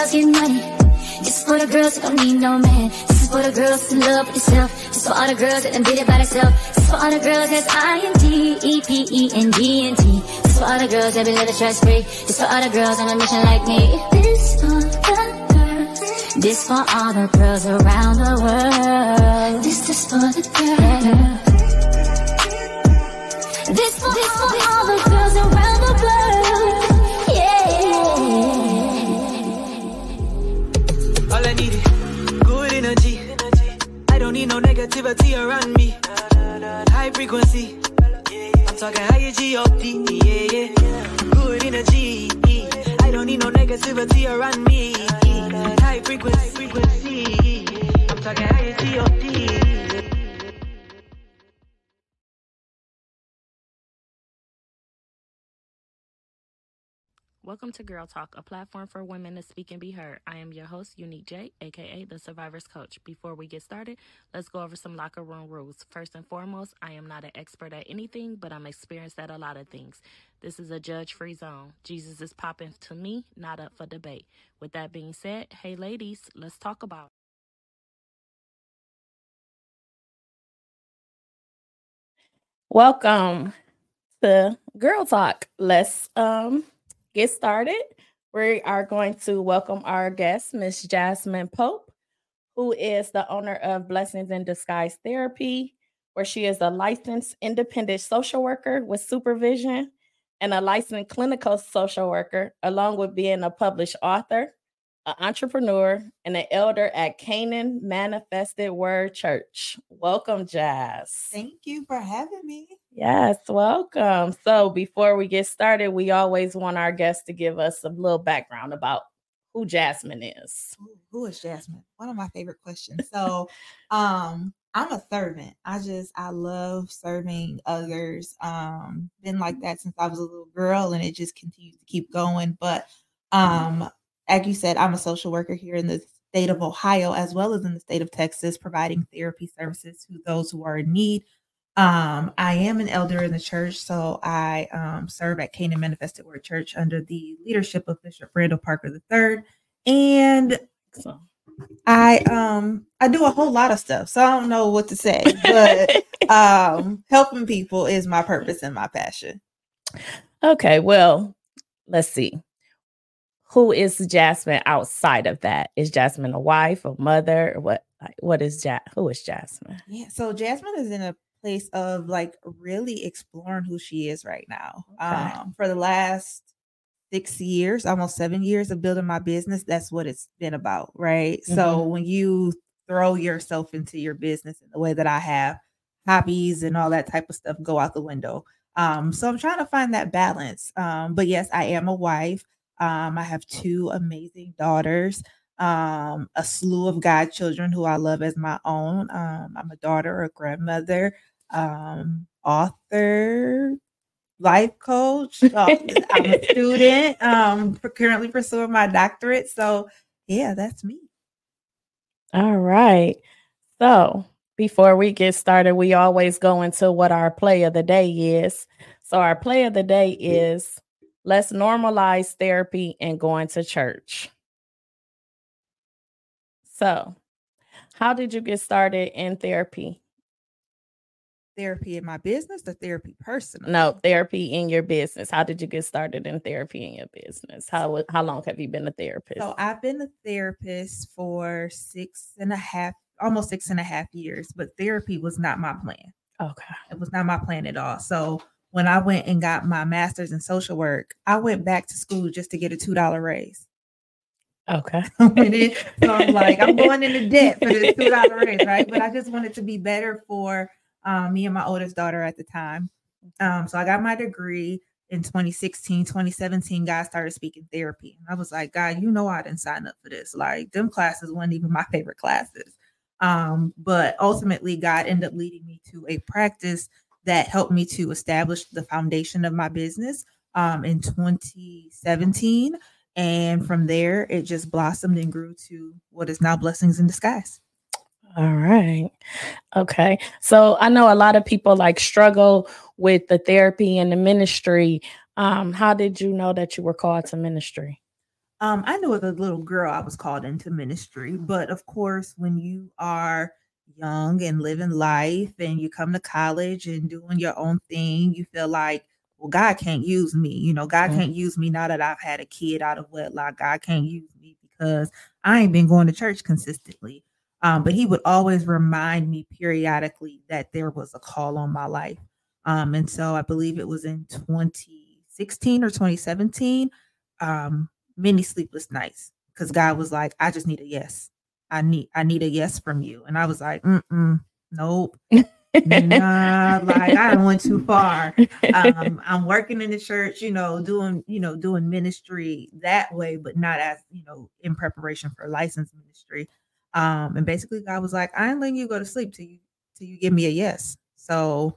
girls getting money. This is for the girls who don't need no man. This is for the girls in love with themselves. This is for all the girls that done did it by themselves. This is for all the girls that's I-N-D-E-P-E-N-D-N-T. This is for all the girls that be living stress free. This is for all the girls on a mission like me. This for the girls. This for all the girls around the world. This is for the girls. This for, this for all the girls around negativity around me. High frequency. I'm talking higher G-O-D, yeah, yeah. Good energy. I don't need no negativity around me. High frequency. I'm talking higher G-O-D. Welcome to Girl Talk, a platform for women to speak and be heard. I am your host, Eunique J, aka the Survivor's Coach. Before we get started, let's go over some locker room rules. First and foremost, I am not an expert at anything, but I'm experienced at a lot of things. This is a judge free zone. Jesus is popping to me, not up for debate. With that being said, hey ladies, let's talk about. Welcome to Girl Talk. Let's um get started. We are going to welcome our guest, Miss Jasmine Pope, who is the owner of Blessings in Disguise Therapy, where she is a licensed independent social worker with supervision and a licensed clinical social worker, along with being a published author, an entrepreneur, and an elder at Canaan Manifested Word Church. Welcome, Jazz. Thank you for having me. Yes, welcome. So, before we get started, we always want our guests to give us a little background about who Jasmine is. Ooh, who is Jasmine? One of my favorite questions. So, um, I'm a servant. I just I love serving others. Um, been like that since I was a little girl, and it just continues to keep going. But um, like you said, I'm a social worker here in the state of Ohio as well as in the state of Texas, providing therapy services to those who are in need. Um, I am an elder in the church, so I um, serve at Canaan Manifested Word Church under the leadership of Bishop Randall Parker III, and So, I um I do a whole lot of stuff, so I don't know what to say, but um, helping people is my purpose and my passion. okay, well, let's see. Who is Jasmine outside of that? Is Jasmine a wife, a mother, or what? like, What is Ja? Who is Jasmine? Yeah, so Jasmine is in a place of like really exploring who she is right now. Okay. Um, for the last six years, almost seven years of building my business, that's what it's been about, right? So when you throw yourself into your business in the way that I have, hobbies and all that type of stuff go out the window. Um, so I'm trying to find that balance. Um, but yes, I am a wife. Um, I have two amazing daughters, um, a slew of godchildren who I love as my own. Um, I'm a daughter, a grandmother, um, author, life coach. I'm a student, um, currently pursuing my doctorate. So yeah, that's me. All right. So before we get started, we always go into what our play of the day is. So our play of the day is let's normalize therapy and going to church. So, how did you get started in therapy? Therapy in my business or therapy personal? No, therapy in your business. How did you get started in therapy in your business? How how long have you been a therapist? So I've been a therapist for six and a half, almost six and a half years, but therapy was not my plan. okay. It was not my plan at all. So when I went and got my master's in social work, I went back to school just to get a two dollar raise. Okay. In- so I'm like, I'm going into debt for this two dollar raise, right? But I just wanted to be better for um, me and my oldest daughter at the time. Um, so I got my degree in 2016, 2017. God started speaking therapy, and I was like, God, you know, I didn't sign up for this. Like them classes weren't even my favorite classes. Um, but ultimately, God ended up leading me to a practice that helped me to establish the foundation of my business um, in 2017. And from there, it just blossomed and grew to what is now Blessings in Disguise. All right. Okay. So I know a lot of people like struggle with the therapy and the ministry. Um, how did you know that you were called to ministry? Um, I knew as a little girl I was called into ministry, but of course, when you are young and living life and you come to college and doing your own thing, you feel like, well, God can't use me. You know, God mm-hmm. can't use me now that I've had a kid out of wedlock. God can't use me because I ain't been going to church consistently. Um, but he would always remind me periodically that there was a call on my life. Um, and so I believe it was in 2016 or 2017, um, many sleepless nights, because God was like, I just need a yes. I need I need a yes from you. And I was like, mm nope. nah, like I went too far. Um, I'm working in the church, you know, doing, you know, doing ministry that way, but not as, you know, in preparation for licensed ministry. Um, and basically God was like, I ain't letting you go to sleep till you till you give me a yes. So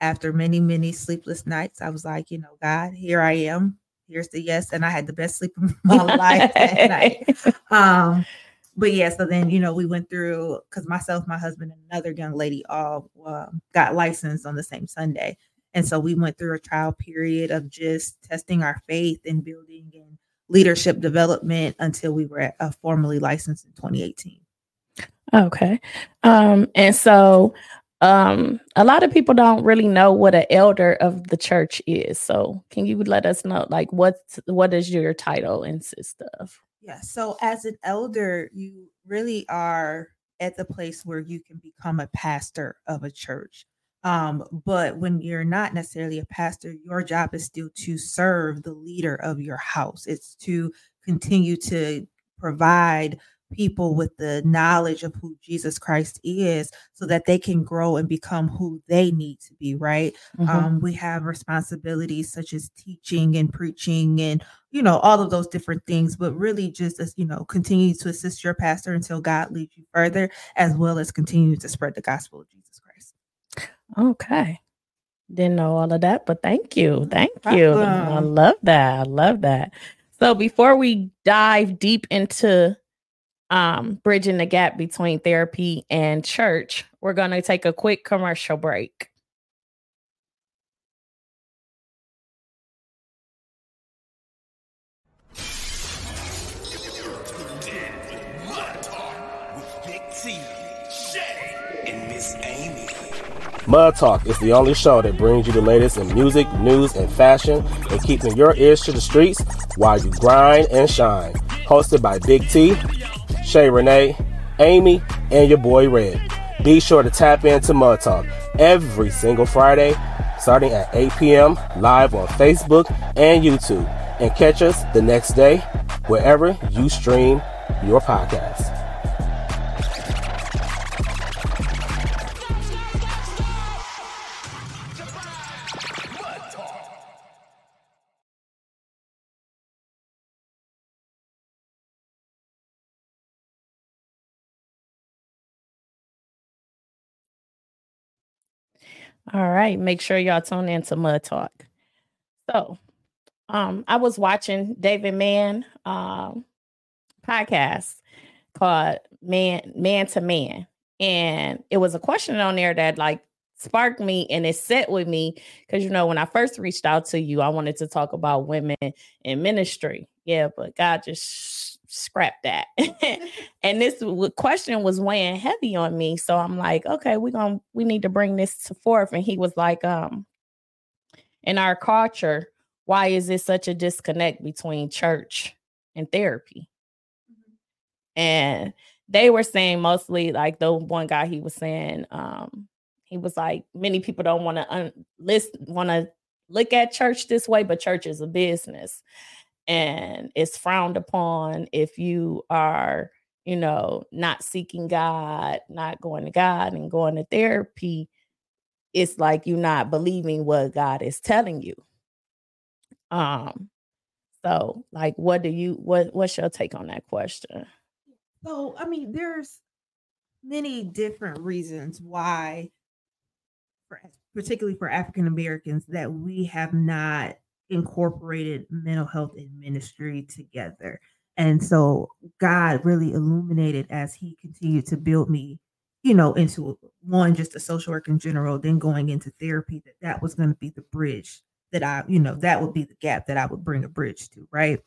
after many, many sleepless nights, I was like, you know, God, here I am. Here's the yes. And I had the best sleep of my life that night. Um, but yeah, so then you know we went through because myself, my husband, and another young lady all um, got licensed on the same Sunday, and so we went through a trial period of just testing our faith and building and leadership development until we were uh, formally licensed in 2018. Okay, um, and so um, a lot of people don't really know what an elder of the church is. So, can you let us know, like, what what is your title insist of? Yeah. So as an elder, you really are at the place where you can become a pastor of a church. Um, but when you're not necessarily a pastor, your job is still to serve the leader of your house. It's to continue to provide people with the knowledge of who Jesus Christ is so that they can grow and become who they need to be, right? Mm-hmm. Um, we have responsibilities such as teaching and preaching and, you know, all of those different things, but really just as, you know, continue to assist your pastor until God leads you further, as well as continue to spread the gospel of Jesus Christ. Okay. Didn't know all of that, but thank you. Thank you. I love that. I love that. So before we dive deep into um, bridging the gap between therapy and church, we're going to take a quick commercial break. Mud Talk is the only show that brings you the latest in music, news, and fashion and keeping your ears to the streets while you grind and shine. Hosted by Big T, Shay Renee, Amy, and your boy Red. Be sure to tap into Mud Talk every single Friday, starting at 8 p.m. live on Facebook and YouTube. And catch us the next day wherever you stream your podcast. All right. Make sure y'all tune in to Mud Talk. So um I was watching David Mann um podcast called Man Man to Man. And it was a question on there that like sparked me and it set with me because you know when I first reached out to you, I wanted to talk about women in ministry. Yeah, but God just scrap that. and this question was weighing heavy on me. So I'm like, okay, we're going to we need to bring this to forth. And he was like, um, in our culture, why is it such a disconnect between church and therapy? Mm-hmm. And they were saying mostly like the one guy he was saying, um, he was like, many people don't want to un- list want to look at church this way, but church is a business and it's frowned upon if you are you know not seeking god not going to god and going to therapy it's like you're not believing what god is telling you. Um so like what do you what what's your take on that question? So i mean there's many different reasons why particularly for african americans that we have not incorporated mental health and ministry together. And so God really illuminated as He continued to build me you know, into one, just a social work in general, then going into therapy, that that was going to be the bridge that I, you know, that would be the gap that I would bring a bridge to, right?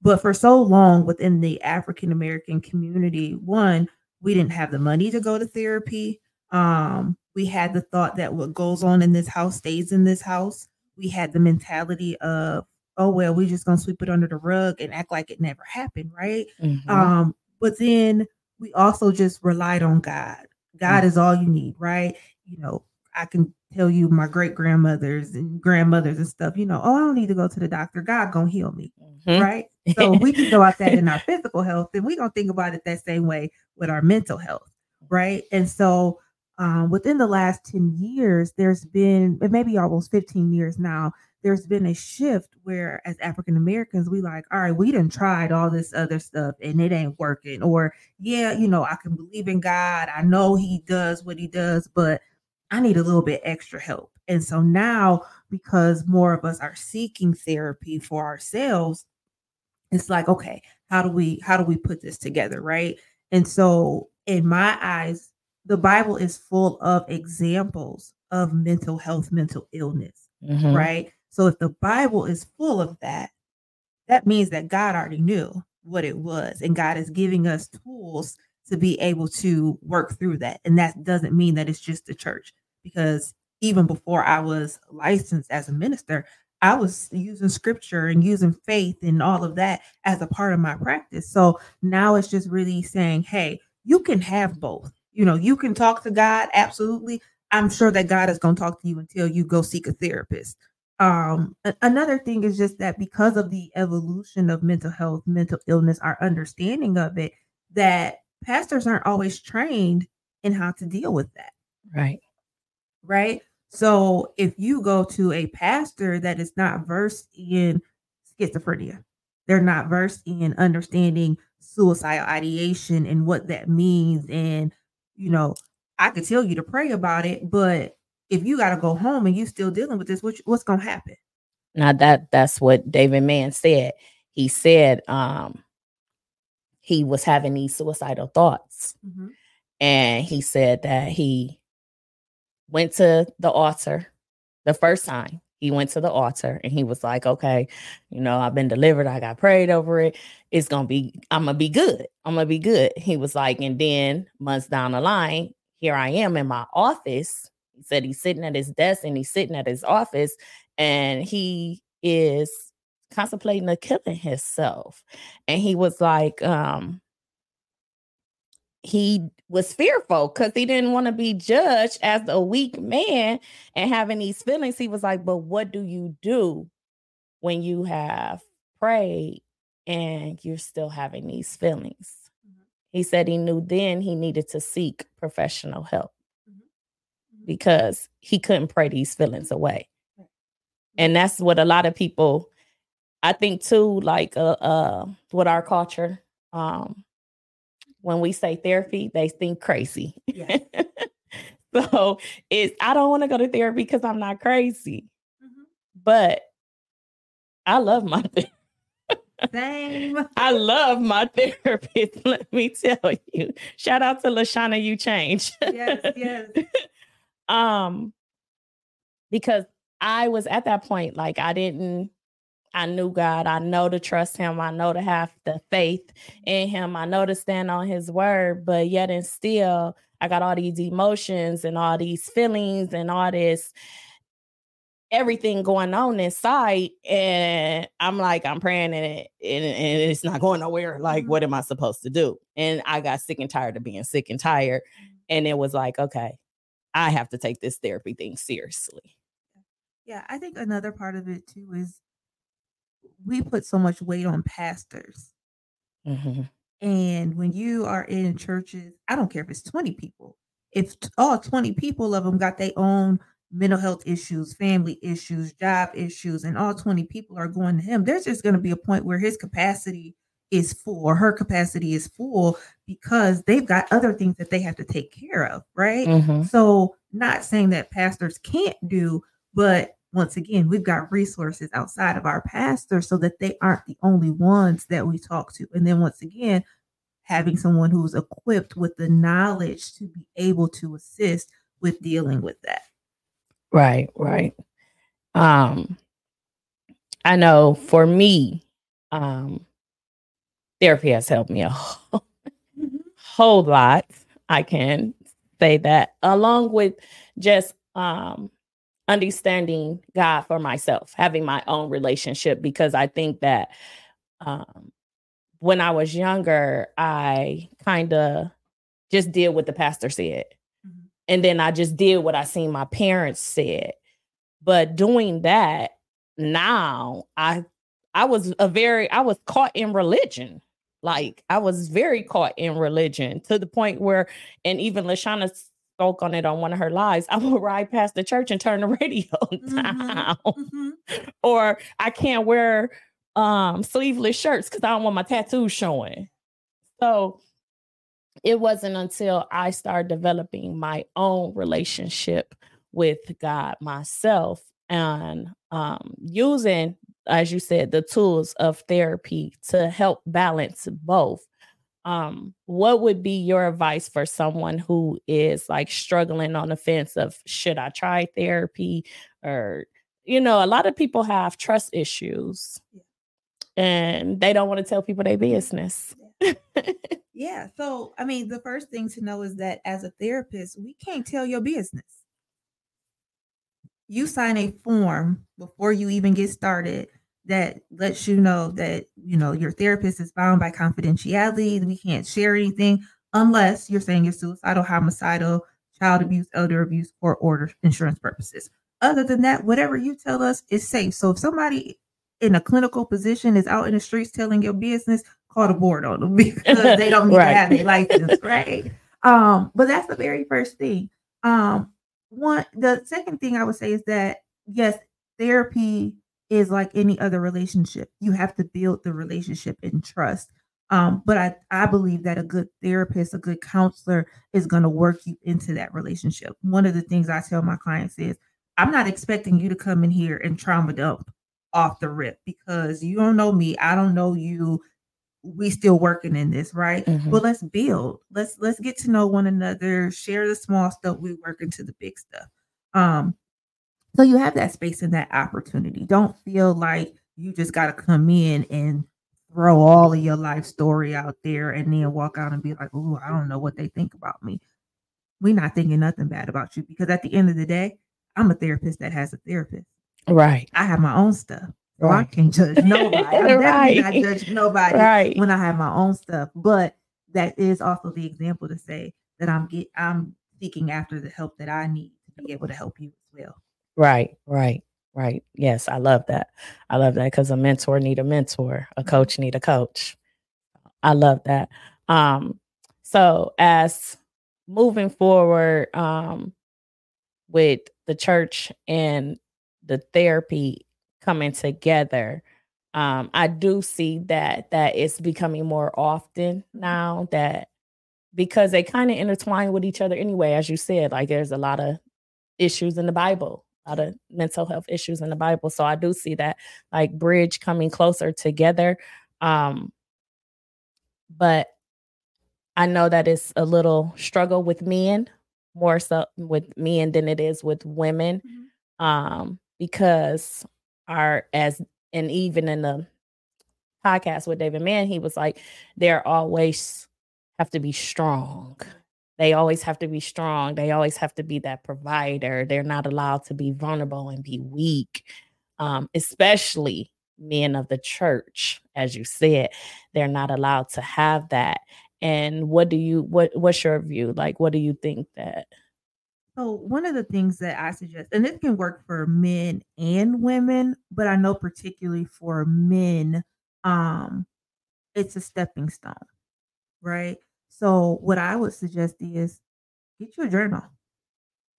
But for so long within the African American community, one, we didn't have the money to go to therapy. Um, we had the thought that what goes on in this house stays in this house. We had the mentality of, oh well, we're just gonna sweep it under the rug and act like it never happened, right? Mhm. Um, but then we also just relied on God. God Mm. is all you need, right? You know, I can tell you my great grandmothers and grandmothers and stuff, you know, oh, I don't need to go to the doctor. God gonna heal me, Mhm. right? So we can go out that in our physical health, and we don't think about it that same way with our mental health, right? And so um, within the last 10 years, there's been maybe almost 15 years now, there's been a shift where as African Americans, we like, all right, we done tried all this other stuff and it ain't working. Or yeah, you know, I can believe in God. I know he does what he does, but I need a little bit extra help. And so now, because more of us are seeking therapy for ourselves, it's like, okay, how do we how do we put this together, right? And so in my eyes, the Bible is full of examples of mental health, mental illness, Mhm. right? So if the Bible is full of that, that means that God already knew what it was, and God is giving us tools to be able to work through that. And that doesn't mean that it's just the church, because even before I was licensed as a minister, I was using scripture and using faith and all of that as a part of my practice. So now it's just really saying, hey, you can have both. You know, you can talk to God, absolutely. I'm sure that God is going to talk to you until you go seek a therapist. Um, another thing is just that because of the evolution of mental health, mental illness, our understanding of it, that pastors aren't always trained in how to deal with that Right. right? So if you go to a pastor that is not versed in schizophrenia, they're not versed in understanding suicidal ideation and what that means. And, you know, I could tell you to pray about it, but if you got to go home and you still dealing with this, what, what's going to happen? Now that that's what David Mann said. He said um he was having these suicidal thoughts. And he said that he went to the altar the first time. He went to the altar and he was like, okay, you know, I've been delivered. I got prayed over it. It's going to be, I'm going to be good. I'm going to be good. He was like, and then months down the line, here I am in my office. He said he's sitting at his desk and he's sitting at his office and he is contemplating of killing himself. And he was like, um, he was fearful because he didn't want to be judged as a weak man and having these feelings. He was like, but what do you do when you have prayed and you're still having these feelings? He said he knew then he needed to seek professional help because he couldn't pray these feelings away. And that's what a lot of people, I think too, like uh, uh with our culture, um, when we say therapy, they think crazy. Yes. so it's I don't want to go to therapy because I'm not crazy. But I love my ther- Same. I love my therapist. Let me tell you. Shout out to Lashana, you change. Yes, yes. um because I was at that point like I didn't I knew God. I know to trust him. I know to have the faith in him. I know to stand on his word, but yet and still I got all these emotions and all these feelings and all this everything going on inside. And I'm like I'm praying and, it, and, and it's not going nowhere. Like what mm-hmm. am I supposed to do? And I got sick and tired of being sick and tired. Mm-hmm. And it was like okay I have to take this therapy thing seriously. Yeah, I think another part of it too is we put so much weight on pastors. Mhm. And when you are in churches, I don't care if it's 20 people, if all 20 people of them got their own mental health issues, family issues, job issues, and all 20 people are going to him, there's just going to be a point where his capacity is full or her capacity is full because they've got other things that they have to take care of, right? Mhm. So, not saying that pastors can't do, but once again, we've got resources outside of our pastor so that they aren't the only ones that we talk to. And then once again, having someone who's equipped with the knowledge to be able to assist with dealing with that. Right, right. Um I know for me, um therapy has helped me a whole, Mm-hmm. whole lot. I can say that along with just um understanding God for myself, having my own relationship because I think that um when I was younger, I kind of just did what the pastor said. Mhm. And then I just did what I seen my parents said. But doing that now, I I was a very I was caught in religion. Like I was very caught in religion to the point where, and even Lashana spoke on it on one of her lives. I would ride past the church and turn the radio down, Mhm. or I can't wear um sleeveless shirts because I don't want my tattoos showing. So it wasn't until I started developing my own relationship with God myself and um, using, as you said, the tools of therapy to help balance both. Um, what would be your advice for someone who is like struggling on the fence of should I try therapy or you know, a lot of people have trust issues and they don't want to tell people their business. Yeah. So, I mean, the first thing to know is that as a therapist, we can't tell your business. You sign a form before you even get started that lets you know that, you know, your therapist is bound by confidentiality. We can't share anything unless you're saying you're suicidal, homicidal, child abuse, elder abuse, court order, insurance purposes. Other than that, whatever you tell us is safe. So if somebody in a clinical position is out in the streets telling your business, call the board on them because they don't need Right. to have their license, right? Um, but that's the very first thing. Um, one the second thing I would say is that yes, therapy is like any other relationship. You have to build the relationship and trust. Um, but I, I believe that a good therapist, a good counselor is going to work you into that relationship. One of the things I tell my clients is I'm not expecting you to come in here and trauma dump off the rip because you don't know me. I don't know you. We still working in this, right? Mhm. But let's build. Let's let's get to know one another, share the small stuff, we work into the big stuff. Um, so you have that space and that opportunity. Don't feel like you just got to come in and throw all of your life story out there and then walk out and be like, "Oh, I don't know what they think about me." We're not thinking nothing bad about you because at the end of the day, I'm a therapist that has a therapist. Right. I have my own stuff. So I can't judge nobody. I'm definitely Right. not judging nobody Right. when I have my own stuff. But that is also the example to say that I'm get I'm seeking after the help that I need to be able to help you as well. Right, right, right. Yes, I love that. I love that because a mentor need a mentor, a coach need a coach. I love that. Um, so as moving forward, um, with the church and the therapy coming together, um, I do see that that it's becoming more often now that because they kind of intertwine with each other anyway, as you said, like there's a lot of issues in the Bible, a lot of mental health issues in the Bible. So I do see that like bridge coming closer together. Um, but I know that it's a little struggle with men, more so with men than it is with women. Um, because our as and even in the podcast with David Mann, he was like, they're always have to be strong. They always have to be strong. They always have to be that provider. They're not allowed to be vulnerable and be weak, um, especially men of the church. As you said, they're not allowed to have that. And what do you what what's your view? Like, what do you think that? So one of the things that I suggest, and this can work for men and women, but I know particularly for men, um, it's a stepping stone, right? So what I would suggest is get your journal.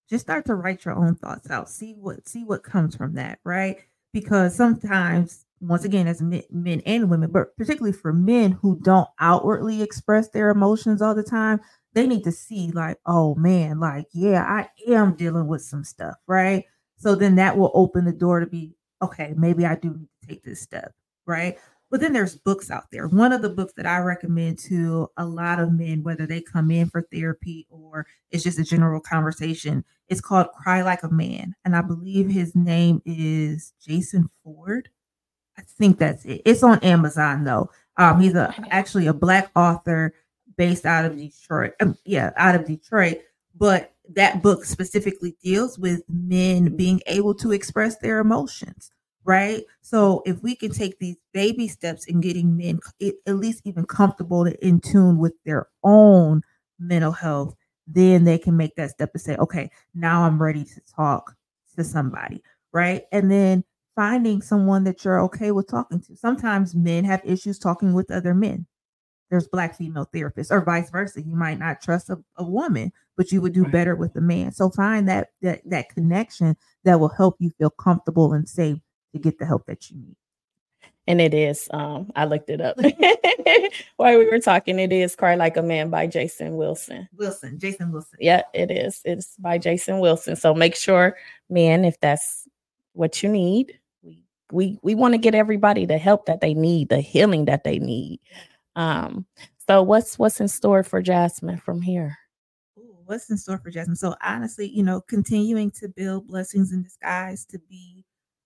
Just start to write your own thoughts out. See what see what comes from that, right? Because sometimes, once again, as men, men and women, but particularly for men who don't outwardly express their emotions all the time, they need to see like, oh man, like, yeah, I am dealing with some stuff, right? So then that will open the door to be, okay, maybe I do need to take this step, right? But then there's books out there. One of the books that I recommend to a lot of men, whether they come in for therapy or it's just a general conversation, it's called Cry Like a Man. And I believe his name is Jason Ford. I think that's it. It's on Amazon though. Um, he's a actually a black author based out of Detroit. Um, yeah, out of Detroit. But that book specifically deals with men being able to express their emotions, right? So if we can take these baby steps in getting men at least even comfortable and in tune with their own mental health, then they can make that step and say, okay, now I'm ready to talk to somebody, right? And then finding someone that you're okay with talking to. Sometimes men have issues talking with other men. There's black female therapists, or vice versa. You might not trust a, a woman, but you would do better with a man. So find that that that connection that will help you feel comfortable and safe to get the help that you need. And it is, um, I looked it up while we were talking. It is Cry Like a Man by Jason Wilson. Wilson, Jason Wilson. Yeah, it is. It's by Jason Wilson. So make sure, man, if that's what you need, we we we want to get everybody the help that they need, the healing that they need. Um, so what's what's in store for Jasmine from here? Ooh, what's in store for Jasmine? So honestly, you know, continuing to build blessings in disguise to be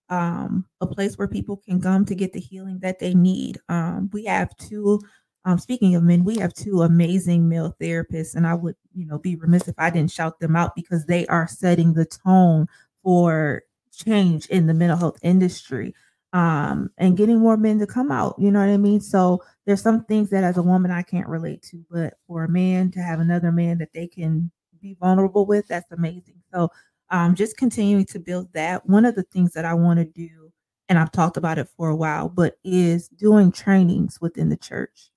um, a place where people can come to get the healing that they need. Um, we have two. Um, speaking of men, we have two amazing male therapists, and I would, you know, be remiss if I didn't shout them out because they are setting the tone for change in the mental health industry um, and getting more men to come out. You know what I mean? So there's some things that as a woman I can't relate to, but for a man to have another man that they can be vulnerable with, that's amazing. So um, just continuing to build that. One of the things that I want to do, and I've talked about it for a while, but is doing trainings within the church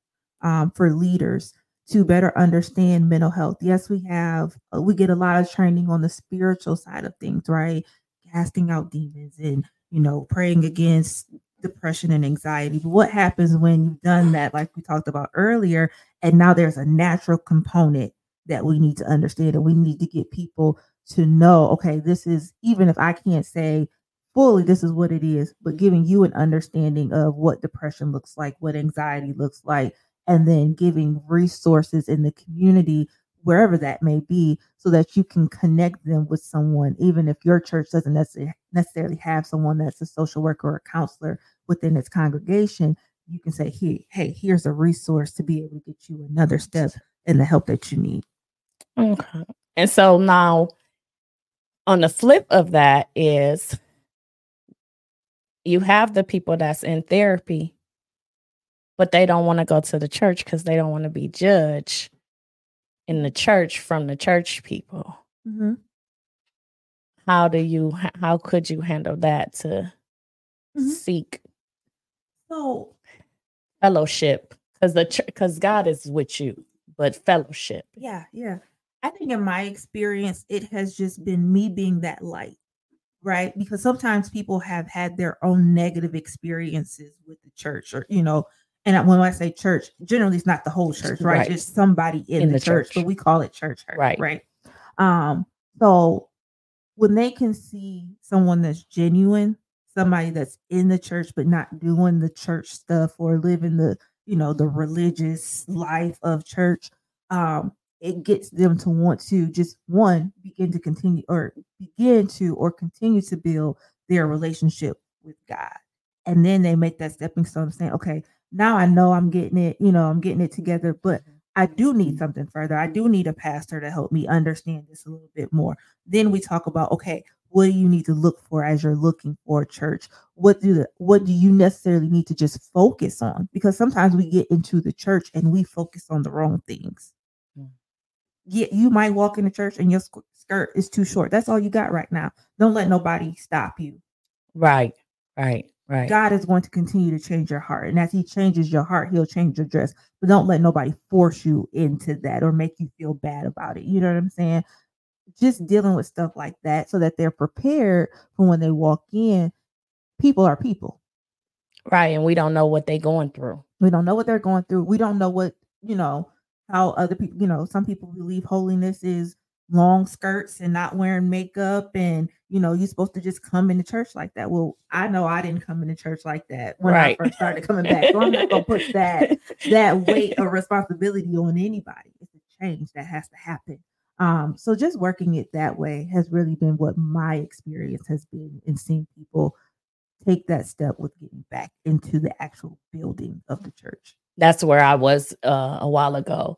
um, for leaders to better understand mental health. Yes, we have, uh, we get a lot of training on the spiritual side of things, right? Casting out demons and, you know, praying against depression and anxiety. But what happens when you've done that, like we talked about earlier, and now there's a natural component that we need to understand and we need to get people to know, okay, this is, even if I can't say fully this is what it is, but giving you an understanding of what depression looks like, what anxiety looks like, and then giving resources in the community wherever that may be so that you can connect them with someone even if your church doesn't necessarily have someone that's a social worker or a counselor within its congregation you can say hey hey here's a resource to be able to get you another step in the help that you need Okay. And so now on the flip of that is you have the people that's in therapy, but they don't want to go to the church because they don't want to be judged in the church from the church people. mm-hmm. How do you how could you handle that to Mhm. seek so fellowship? Because the because God is with you, but fellowship. Yeah, yeah. I think in my experience, it has just been me being that light, right? Because sometimes people have had their own negative experiences with the church, or you know, and when I say church, generally it's not the whole church, right? Right. Just somebody in, In the, the church, church. but we call it church, hurt, Right. Right. Um. So when they can see someone that's genuine, somebody that's in the church but not doing the church stuff or living the you know the religious life of church um it gets them to want to just one begin to continue or begin to or continue to build their relationship with god. And then they make that stepping stone of saying okay now i know i'm getting it you know i'm getting it together but mm-hmm. i do need something further. I do need a pastor to help me understand this a little bit more. Then we talk about okay what do you need to look for as you're looking for a church? What do the, what do you necessarily need to just focus on? Because sometimes we get into the church and we focus on the wrong things. Yeah you might walk in the church and your skirt is too short that's all you got right now don't let nobody stop you Right. Right. Right. god is going to continue to change your heart and as he changes your heart he'll change your dress but don't let nobody force you into that or make you feel bad about it you know what i'm saying just dealing with stuff like that so that they're prepared for when they walk in people are people Right. And we don't know what they're going through. we don't know what they're going through we don't know what you know how other people you know some people believe holiness is long skirts and not wearing makeup and you know you're supposed to just come into church like that. Well i know i didn't come into church like that when Right. i first started coming back so i'm not gonna put that that weight of responsibility on anybody. It's a change that has to happen. Um so just working it that way has really been what my experience has been in seeing people take that step with getting back into the actual building of the church that's where I was uh, a while ago.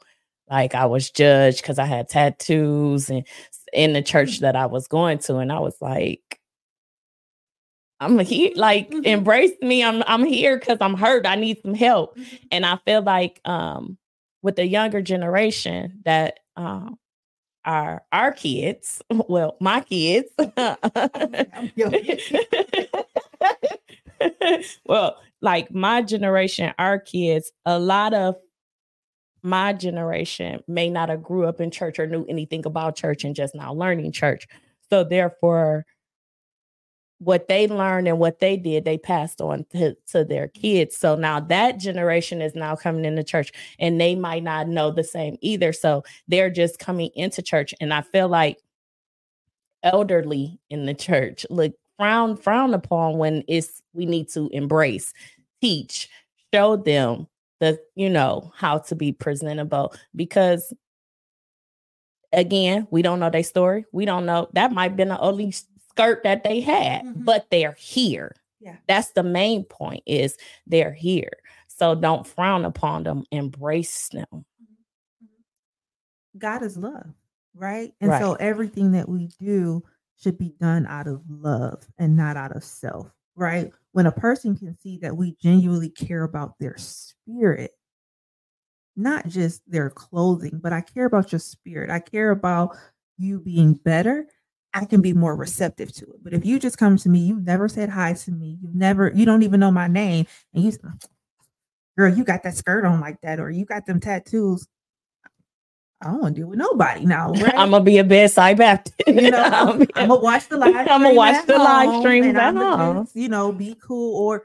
Like I was judged because I had tattoos and in the church that I was going to, and I was like, I'm here, like Mhm. embrace me. I'm I'm here because I'm hurt. I need some help. And I feel like um with the younger generation that um are our kids, well, my kids. Well, like my generation, our kids, a lot of my generation may not have grew up in church or knew anything about church and just now learning church. So therefore, what they learned and what they did, they passed on to, to their kids. So now that generation is now coming into church and they might not know the same either. So they're just coming into church. And I feel like elderly in the church look frown frown upon when it's we need to embrace, teach, show them the you know how to be presentable because again we don't know their story we don't know that might have been the only skirt that they had Mhm. but they're here Yeah. that's the main point is they're here so don't frown upon them embrace them God is love, right? And Right. so everything that we do should be done out of love and not out of self, right? When a person can see that we genuinely care about their spirit, not just their clothing, but I care about your spirit. I care about you being better. I can be more receptive to it. But if you just come to me, you've never said hi to me, you've never, you don't even know my name, and you, girl, you got that skirt on like that, or you got them tattoos. I don't want to deal with nobody now. Right? i'm gonna be a bedside baptist you know, I'm, be- gonna watch the live. I'ma watch the live streams at home. just, you know, be cool. Or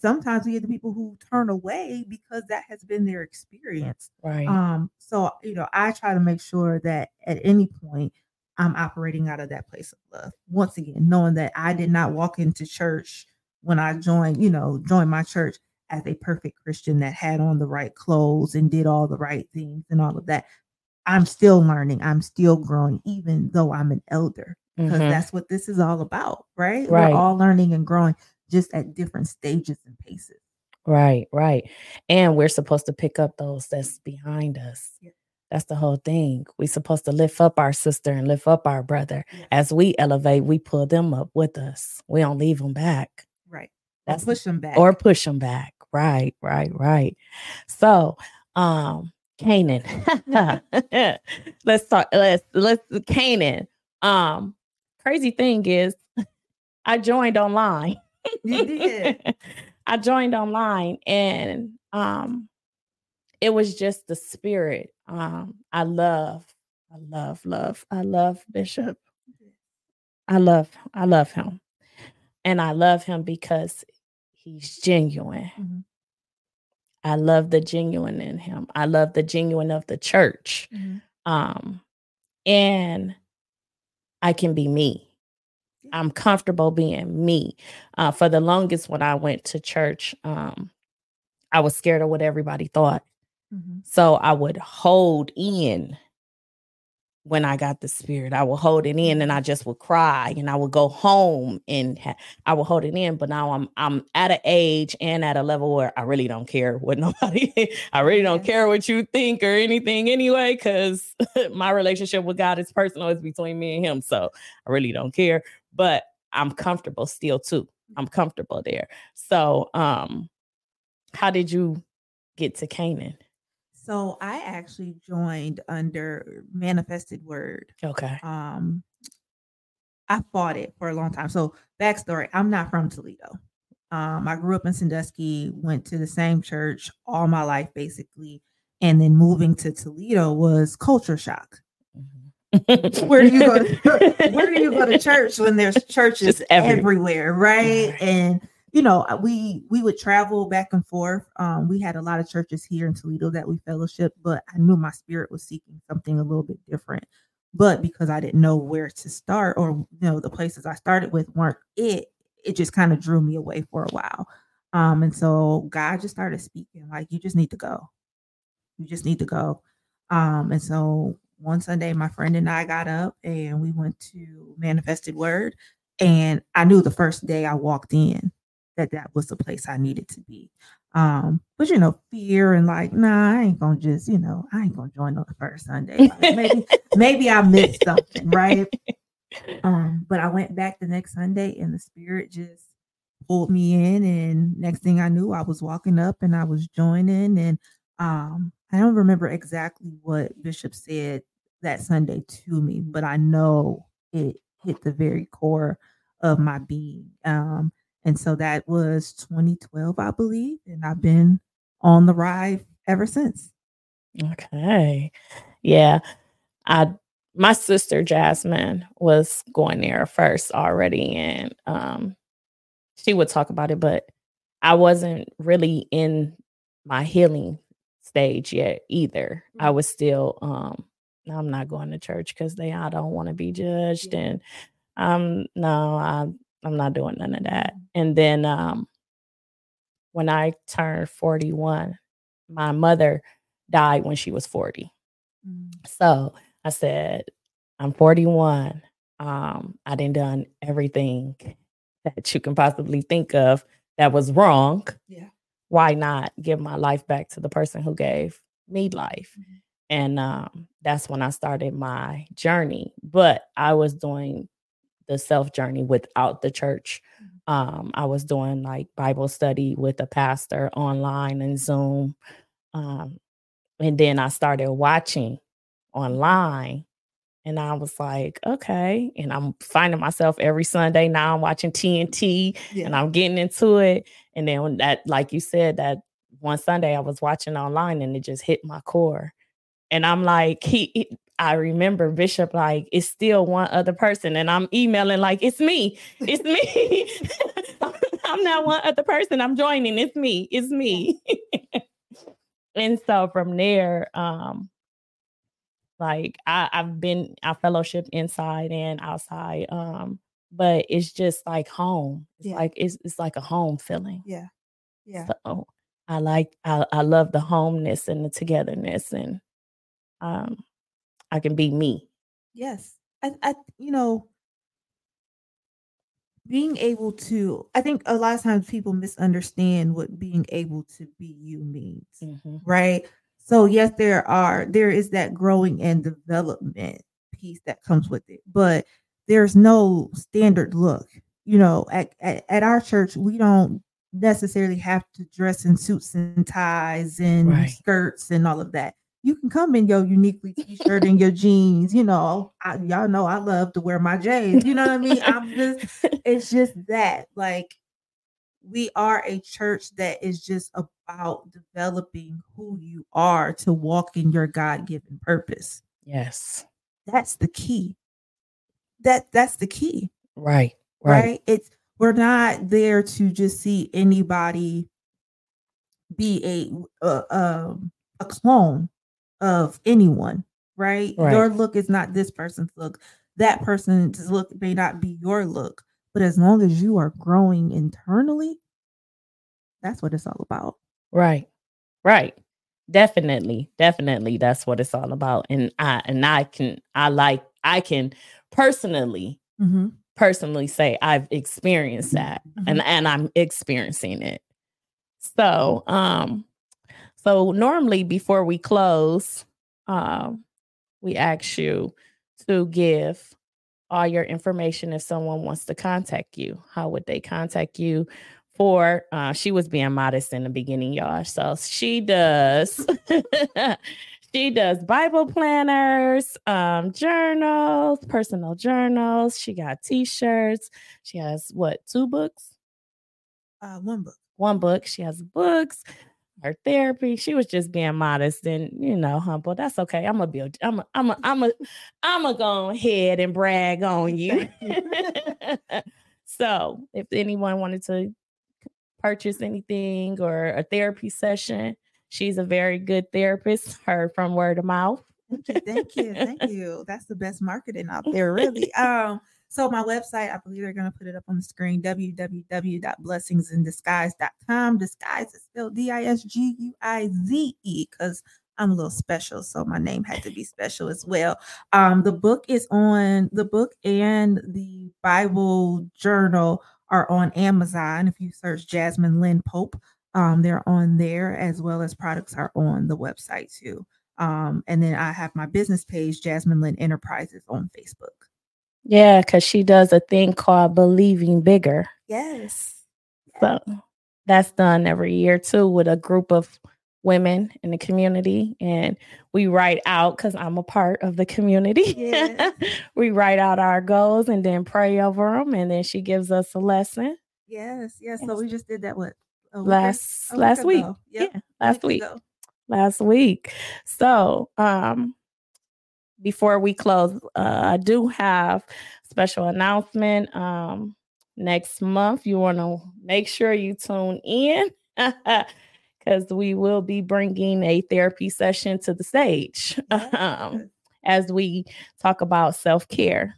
sometimes we get the people who turn away because that has been their experience. right Um, so you know, I try to make sure that at any point I'm operating out of that place of love. Once again, knowing that I did not walk into church when I joined, you know, joined my church as a perfect Christian that had on the right clothes and did all the right things and all of that. I'm still learning. I'm still growing, even though I'm an elder, because Mhm. that's what this is all about, right? Right. We're all learning and growing just at different stages and paces. Right, right. And we're supposed to pick up those that's behind us. Yeah. That's the whole thing. We're supposed to lift up our sister and lift up our brother. Yeah. As we elevate, we pull them up with us. We don't leave them back. Right. That's Or push them back. or push them back. Right, right, right. So, um, Canaan. let's talk. Let's let's Canaan. Um, crazy thing is, I joined online. you did. I joined online and um it was just the spirit. Um I love, I love, love, I love Bishop. I love, I love him. And I love him because he's genuine. Mhm. I love the genuine in him. I love the genuine of the church. Mhm. Um and I can be me. I'm comfortable being me. Uh, for the longest, when I went to church, um, I was scared of what everybody thought. Mhm. So I would hold in when I got the spirit. I would hold it in, and I just would cry, and I would go home, and ha- I would hold it in. But now I'm I'm at an age and at a level where I really don't care what nobody. I really don't care what you think or anything anyway, because my relationship with God is personal. It's between me and Him, so I really don't care. But I'm comfortable still too. I'm comfortable there. So, um, how did you get to Canaan? So I actually joined under Manifested Word. Okay. Um, I fought it for a long time. So backstory: I'm not from Toledo. Um, I grew up in Sandusky, went to the same church all my life, basically, and then moving to Toledo was culture shock. Where do you go? To, where do you go to church when there's churches everywhere, right? Right. And you know, uh, we we would travel back and forth. Um, we had a lot of churches here in Toledo that we fellowship, but I knew my spirit was seeking something a little bit different. But because I didn't know where to start, or you know, the places I started with weren't it, it just kind of drew me away for a while. Um, and so God just started speaking, like, you just need to go. You just need to go. Um, and so one Sunday, my friend and I got up and we went to Manifested Word. And I knew the first day I walked in that that was the place I needed to be. Um, but you know, fear and like, nah, I ain't gonna just, you know, I ain't gonna join on the first Sunday. Like, maybe, maybe I missed something, right? Um, but I went back the next Sunday and the spirit just pulled me in. And next thing I knew, I was walking up and I was joining. And um, I don't remember exactly what Bishop said that Sunday to me, but I know it hit the very core of my being. Um, and so that was 2012, I believe. And I've been on the ride ever since. Okay. Yeah. I my sister Jasmine was going there first already and um she would talk about it, but I wasn't really in my healing stage yet either. I mm. was still um I'm not going to church because they I don't want to be judged yeah. and um no I I'm not doing none of that. And then um when I turned 41, my mother died when she was 40. Mm. So I said, I'm 41. Um, I didn't done everything that you can possibly think of that was wrong. Yeah. Why not give my life back to the person who gave me life? Mm-hmm. And um, that's when I started my journey. But I was doing the self journey without the church. Um, I was doing like Bible study with a pastor online and Zoom. Um, and then I started watching online and I was like, okay. And I'm finding myself every Sunday now. I'm watching TNT yeah. and I'm getting into it. And then when that, like you said, that one Sunday I was watching online and it just hit my core. And I'm like, he, I remember Bishop like, it's still one other person. And I'm emailing like, it's me. It's me. I'm not one other person. I'm joining. It's me. It's me. and so from there, um, like I, I've been I fellowship inside and outside. Um, but it's just like home. It's yeah. like it's it's like a home feeling. Yeah. Yeah. So I like I, I love the homeness and the togetherness and um I can be me. Yes. I I you know being able to i think a lot of times people misunderstand what being able to be you means mm-hmm. right so yes, there are there is that growing and development piece that comes with it, but there's no standard look. You know, at, at, at our church, we don't necessarily have to dress in suits and ties and right. skirts and all of that. You can come in your uniquely t-shirt and your jeans. You know, I, y'all know I love to wear my J's. You know what I mean? I'm just, it's just that. Like, we are a church that is just about developing who you are to walk in your God-given purpose. Yes. That's the key. That that's the key. Right. Right. right? It's we're not there to just see anybody be a uh, um a clone of anyone, right? right? Your look is not this person's look. That person's look may not be your look, but as long as you are growing internally, that's what it's all about. Right. Right. Definitely. Definitely that's what it's all about. And I and I can I like I can personally mm-hmm. personally say I've experienced that mm-hmm. and and I'm experiencing it. So, um so normally before we close, um we ask you to give all your information if someone wants to contact you. How would they contact you? For uh, she was being modest in the beginning, y'all. So she does. she does Bible planners, um, journals, personal journals. She got T-shirts. She has what? Two books. Uh, one book. One book. She has books her therapy. She was just being modest and you know humble. That's okay. I'm gonna build. I'm a, I'm a, I'm a, I'm gonna go ahead and brag on you. so if anyone wanted to purchase anything or a therapy session, she's a very good therapist. Heard from word of mouth. Thank you, thank you, thank you. That's the best marketing out there, really. Um, so my website, I believe they're gonna put it up on the screen, www.blessingsinDisguize.com. Disguise is spelled D-I-S-G-U-I-Z-E, because I'm a little special, so my name had to be special as well. Um, the book is on the book and the Bible journal are on Amazon. If you search Jasmine Lynn Pope, um, they're on there as well as products are on the website too. Um, and then I have my business page, Jasmine Lynn Enterprises, on Facebook. Yeah, because she does a thing called Believing Bigger. Yes. So that's done every year too with a group of women in the community. And we write out, because I'm a part of the community, we write out our goals and then pray over them. And then she gives us a lesson Yes. Yes. So we just did that what week last last week. Yep, Yeah, last week. ago. last week. So, um, before we close, uh, I do have special announcement. Um, next month, you want to make sure you tune in because we will be bringing a therapy session to the stage um, as we talk about self care.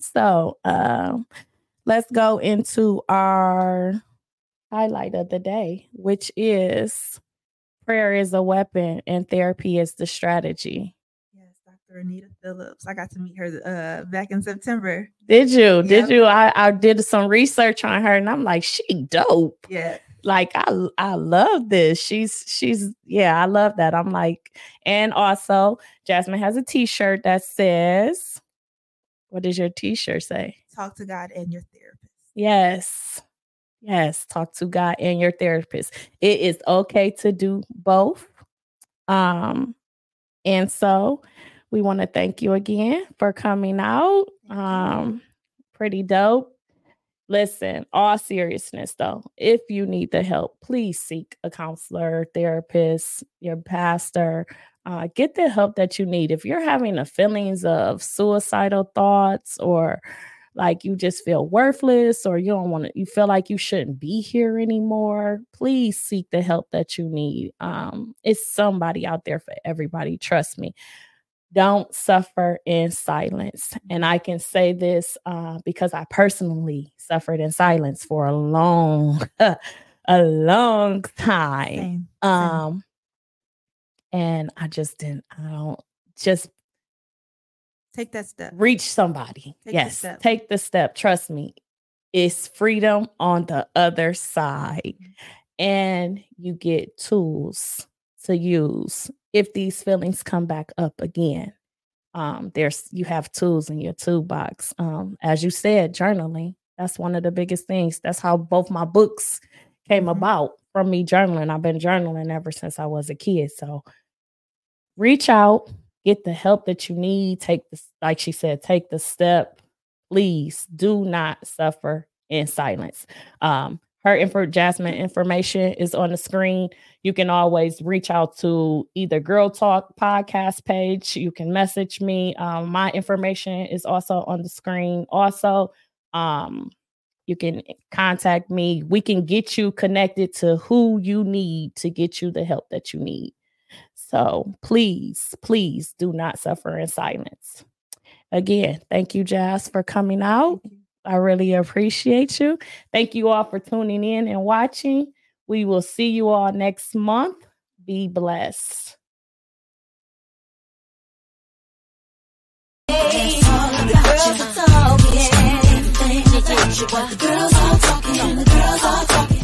So, um, let's go into our highlight of the day, which is prayer is a weapon and therapy is the strategy. Anita Phillips. I got to meet her uh, back in September. Did you? Did you? I, I did some research on her and I'm like, she dope. Yeah. Like I I love this. She's she's yeah, I love that. I'm like, and also Jasmine has a t-shirt that says, what does your t-shirt say? Talk to God and your therapist. Yes. Yes. Talk to God and your therapist. It is okay to do both. Um, and so we want to thank you again for coming out. Um, pretty dope. Listen, all seriousness though, if you need the help, please seek a counselor, therapist, your pastor. Uh, get the help that you need. If you're having the feelings of suicidal thoughts or like you just feel worthless or you don't want to you feel like you shouldn't be here anymore please seek the help that you need um it's somebody out there for everybody trust me don't suffer in silence and i can say this uh, because i personally suffered in silence for a long a long time Same. um and i just didn't i don't just Take that step. reach somebody. Take yes, step. take the step. Trust me, it's freedom on the other side, and you get tools to use if these feelings come back up again. Um, there's you have tools in your toolbox. Um, as you said, journaling. That's one of the biggest things. That's how both my books came Mhm. about from me journaling. I've been journaling ever since I was a kid. So reach out, get the help that you need. Take the like she said, take the step. Please do not suffer in silence. Um, her info Jasmine information is on the screen. You can always reach out to either Girl Talk podcast page. You can message me. Um, my information is also on the screen. Also, um, you can contact me. We can get you connected to who you need to get you the help that you need. So please, please do not suffer in silence. Again, thank you, Jazz, for coming out. I really appreciate you. Thank you all for tuning in and watching. We will see you all next month. Be blessed. The